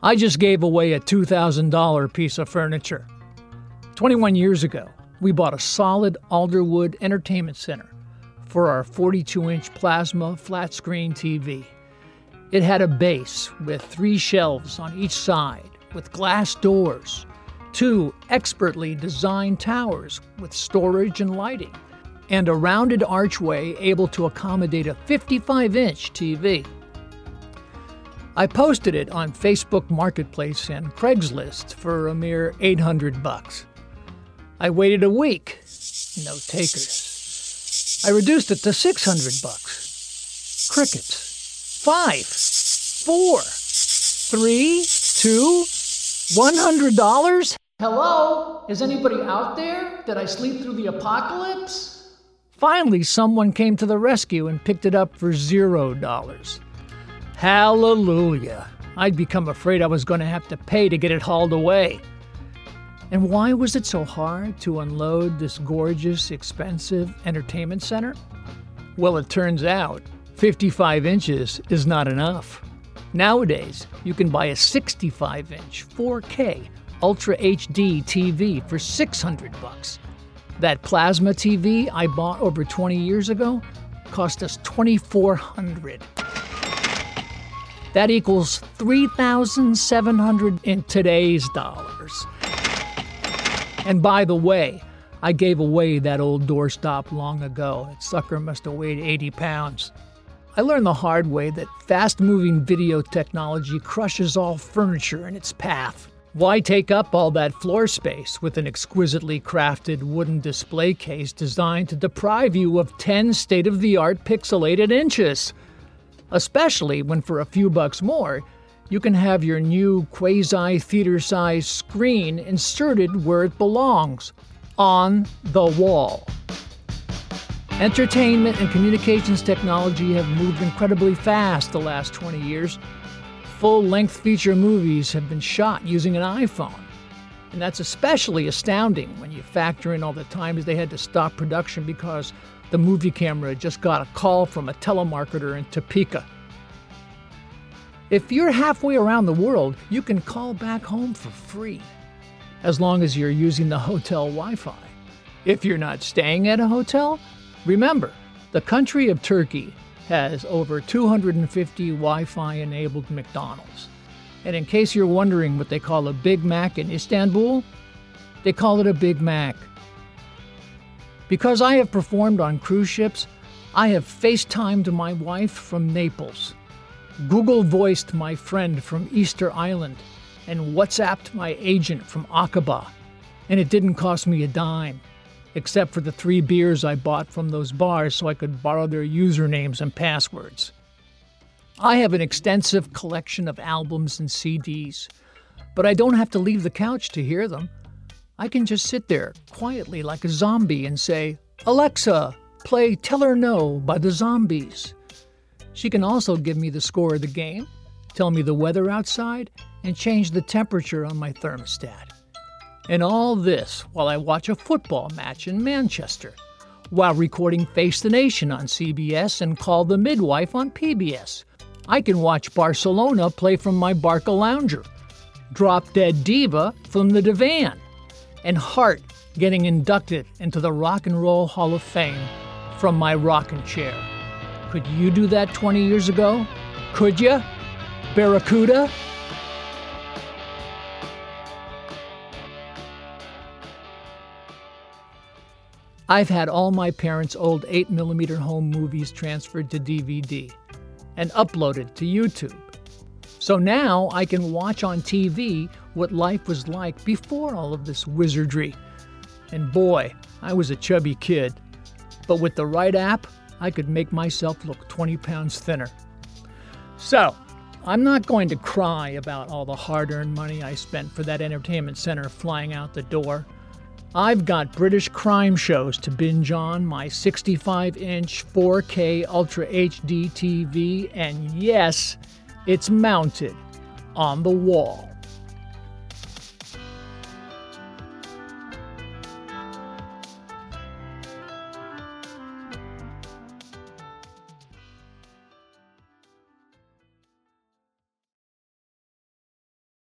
I just gave away a $2,000 piece of furniture. 21 years ago, we bought a solid Alderwood entertainment center for our 42 inch plasma flat screen TV. It had a base with three shelves on each side with glass doors, two expertly designed towers with storage and lighting, and a rounded archway able to accommodate a 55 inch TV. I posted it on Facebook Marketplace and Craigslist for a mere 800 bucks. I waited a week, no takers. I reduced it to 600 bucks. Crickets. Five, four, three, two, $100? Hello? Is anybody out there? Did I sleep through the apocalypse? Finally, someone came to the rescue and picked it up for zero dollars. Hallelujah. I'd become afraid I was going to have to pay to get it hauled away. And why was it so hard to unload this gorgeous, expensive entertainment center? Well, it turns out 55 inches is not enough. Nowadays, you can buy a 65 inch 4K Ultra HD TV for 600 bucks. That plasma TV I bought over 20 years ago cost us 2400 that equals 3,700 in today's dollars. And by the way, I gave away that old doorstop long ago. That sucker must have weighed 80 pounds. I learned the hard way that fast moving video technology crushes all furniture in its path. Why take up all that floor space with an exquisitely crafted wooden display case designed to deprive you of 10 state of the art pixelated inches? Especially when for a few bucks more, you can have your new quasi theater sized screen inserted where it belongs on the wall. Entertainment and communications technology have moved incredibly fast the last 20 years. Full length feature movies have been shot using an iPhone. And that's especially astounding when you factor in all the times they had to stop production because the movie camera just got a call from a telemarketer in Topeka. If you're halfway around the world, you can call back home for free, as long as you're using the hotel Wi Fi. If you're not staying at a hotel, remember, the country of Turkey has over 250 Wi Fi enabled McDonald's. And in case you're wondering what they call a Big Mac in Istanbul, they call it a Big Mac. Because I have performed on cruise ships, I have FaceTimed my wife from Naples, Google voiced my friend from Easter Island, and WhatsApped my agent from Aqaba. And it didn't cost me a dime, except for the three beers I bought from those bars so I could borrow their usernames and passwords. I have an extensive collection of albums and CDs, but I don't have to leave the couch to hear them. I can just sit there quietly like a zombie and say, Alexa, play Tell Her No by the Zombies. She can also give me the score of the game, tell me the weather outside, and change the temperature on my thermostat. And all this while I watch a football match in Manchester, while recording Face the Nation on CBS and Call the Midwife on PBS. I can watch Barcelona play from my Barca Lounger, Drop Dead Diva from the divan, and Heart getting inducted into the Rock and Roll Hall of Fame from my rocking chair. Could you do that 20 years ago? Could you? Barracuda? I've had all my parents' old 8mm home movies transferred to DVD and uploaded to YouTube. So now I can watch on TV what life was like before all of this wizardry. And boy, I was a chubby kid. But with the right app, I could make myself look 20 pounds thinner. So, I'm not going to cry about all the hard earned money I spent for that entertainment center flying out the door. I've got British crime shows to binge on, my 65 inch 4K Ultra HD TV, and yes, it's mounted on the wall.